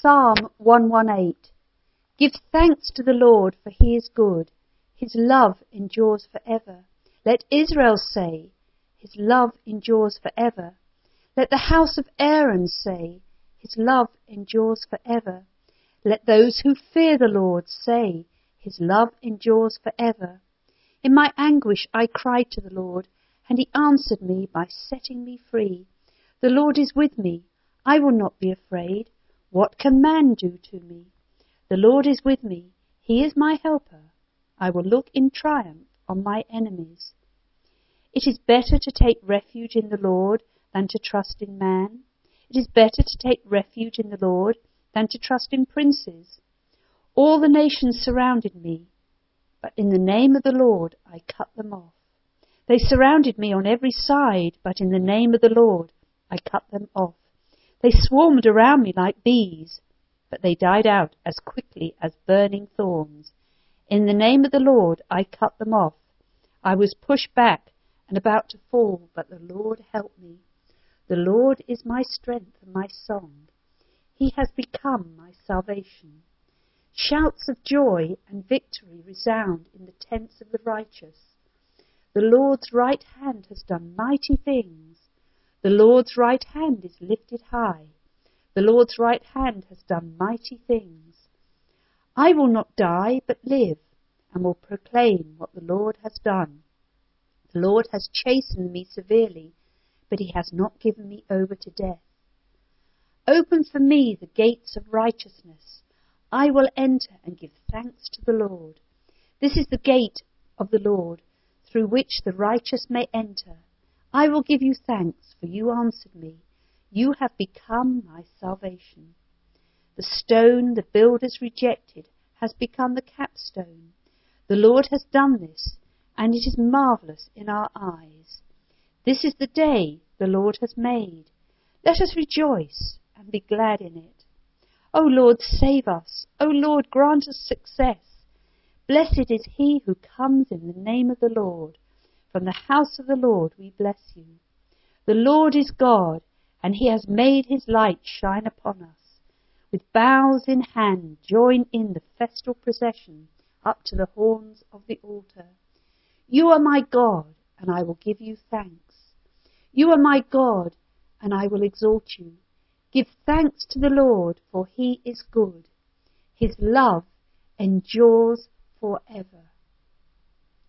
Psalm 118. Give thanks to the Lord for he is good. His love endures forever. Let Israel say, his love endures forever. Let the house of Aaron say, his love endures forever. Let those who fear the Lord say, his love endures forever. In my anguish I cried to the Lord, and he answered me by setting me free. The Lord is with me. I will not be afraid. What can man do to me? The Lord is with me. He is my helper. I will look in triumph on my enemies. It is better to take refuge in the Lord than to trust in man. It is better to take refuge in the Lord than to trust in princes. All the nations surrounded me, but in the name of the Lord I cut them off. They surrounded me on every side, but in the name of the Lord I cut them off. They swarmed around me like bees, but they died out as quickly as burning thorns. In the name of the Lord I cut them off. I was pushed back and about to fall, but the Lord helped me. The Lord is my strength and my song. He has become my salvation. Shouts of joy and victory resound in the tents of the righteous. The Lord's right hand has done mighty things. The Lord's right hand is lifted high. The Lord's right hand has done mighty things. I will not die, but live, and will proclaim what the Lord has done. The Lord has chastened me severely, but he has not given me over to death. Open for me the gates of righteousness. I will enter and give thanks to the Lord. This is the gate of the Lord, through which the righteous may enter. I will give you thanks, for you answered me. You have become my salvation. The stone the builders rejected has become the capstone. The Lord has done this, and it is marvelous in our eyes. This is the day the Lord has made. Let us rejoice and be glad in it. O Lord, save us. O Lord, grant us success. Blessed is he who comes in the name of the Lord. From the house of the Lord we bless you. The Lord is God and he has made his light shine upon us. With boughs in hand, join in the festal procession up to the horns of the altar. You are my God, and I will give you thanks. You are my God, and I will exalt you. Give thanks to the Lord, for he is good. His love endures forever.